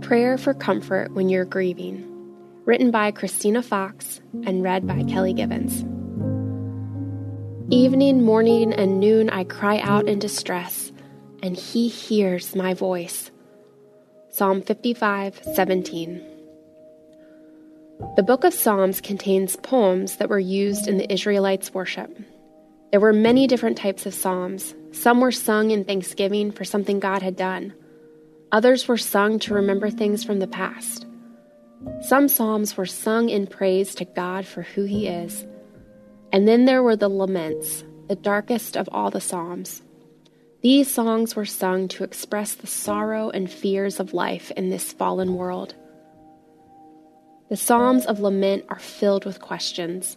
prayer for comfort when you're grieving, written by Christina Fox and read by Kelly Givens. Evening, morning, and noon I cry out in distress, and he hears my voice. Psalm 55 17. The book of Psalms contains poems that were used in the Israelites' worship. There were many different types of psalms. Some were sung in thanksgiving for something God had done. Others were sung to remember things from the past. Some psalms were sung in praise to God for who He is. And then there were the laments, the darkest of all the psalms. These songs were sung to express the sorrow and fears of life in this fallen world. The Psalms of Lament are filled with questions.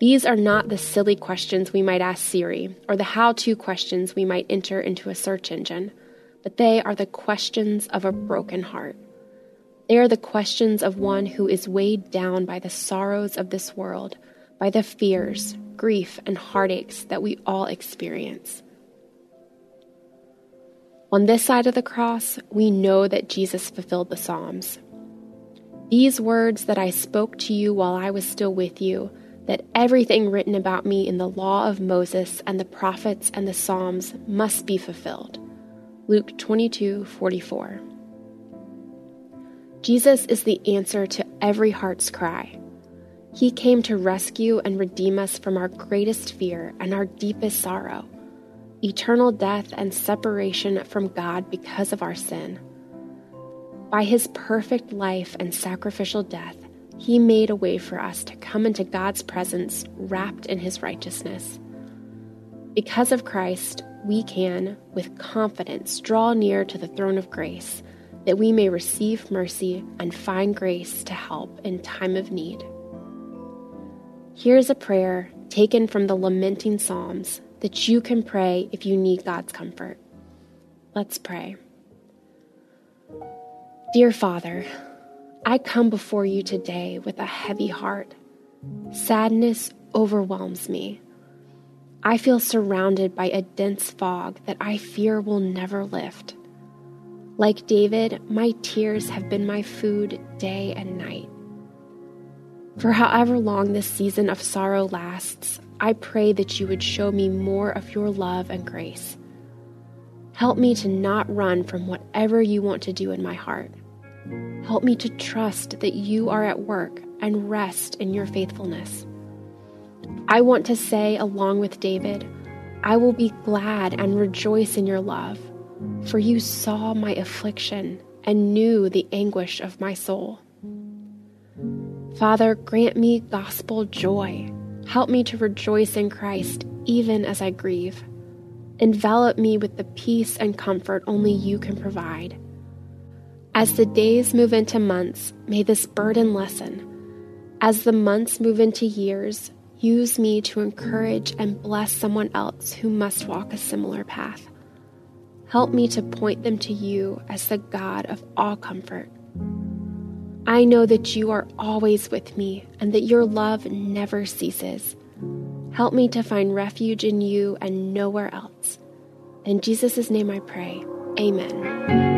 These are not the silly questions we might ask Siri or the how to questions we might enter into a search engine but they are the questions of a broken heart. They are the questions of one who is weighed down by the sorrows of this world, by the fears, grief, and heartaches that we all experience. On this side of the cross, we know that Jesus fulfilled the Psalms. These words that I spoke to you while I was still with you, that everything written about me in the law of Moses and the prophets and the Psalms must be fulfilled. Luke 22 44. Jesus is the answer to every heart's cry. He came to rescue and redeem us from our greatest fear and our deepest sorrow eternal death and separation from God because of our sin. By his perfect life and sacrificial death, he made a way for us to come into God's presence wrapped in his righteousness. Because of Christ, we can, with confidence, draw near to the throne of grace, that we may receive mercy and find grace to help in time of need. Here's a prayer taken from the Lamenting Psalms that you can pray if you need God's comfort. Let's pray. Dear Father, I come before you today with a heavy heart. Sadness overwhelms me. I feel surrounded by a dense fog that I fear will never lift. Like David, my tears have been my food day and night. For however long this season of sorrow lasts, I pray that you would show me more of your love and grace. Help me to not run from whatever you want to do in my heart. Help me to trust that you are at work and rest in your faithfulness. I want to say, along with David, I will be glad and rejoice in your love, for you saw my affliction and knew the anguish of my soul. Father, grant me gospel joy. Help me to rejoice in Christ even as I grieve. Envelop me with the peace and comfort only you can provide. As the days move into months, may this burden lessen. As the months move into years, Use me to encourage and bless someone else who must walk a similar path. Help me to point them to you as the God of all comfort. I know that you are always with me and that your love never ceases. Help me to find refuge in you and nowhere else. In Jesus' name I pray. Amen.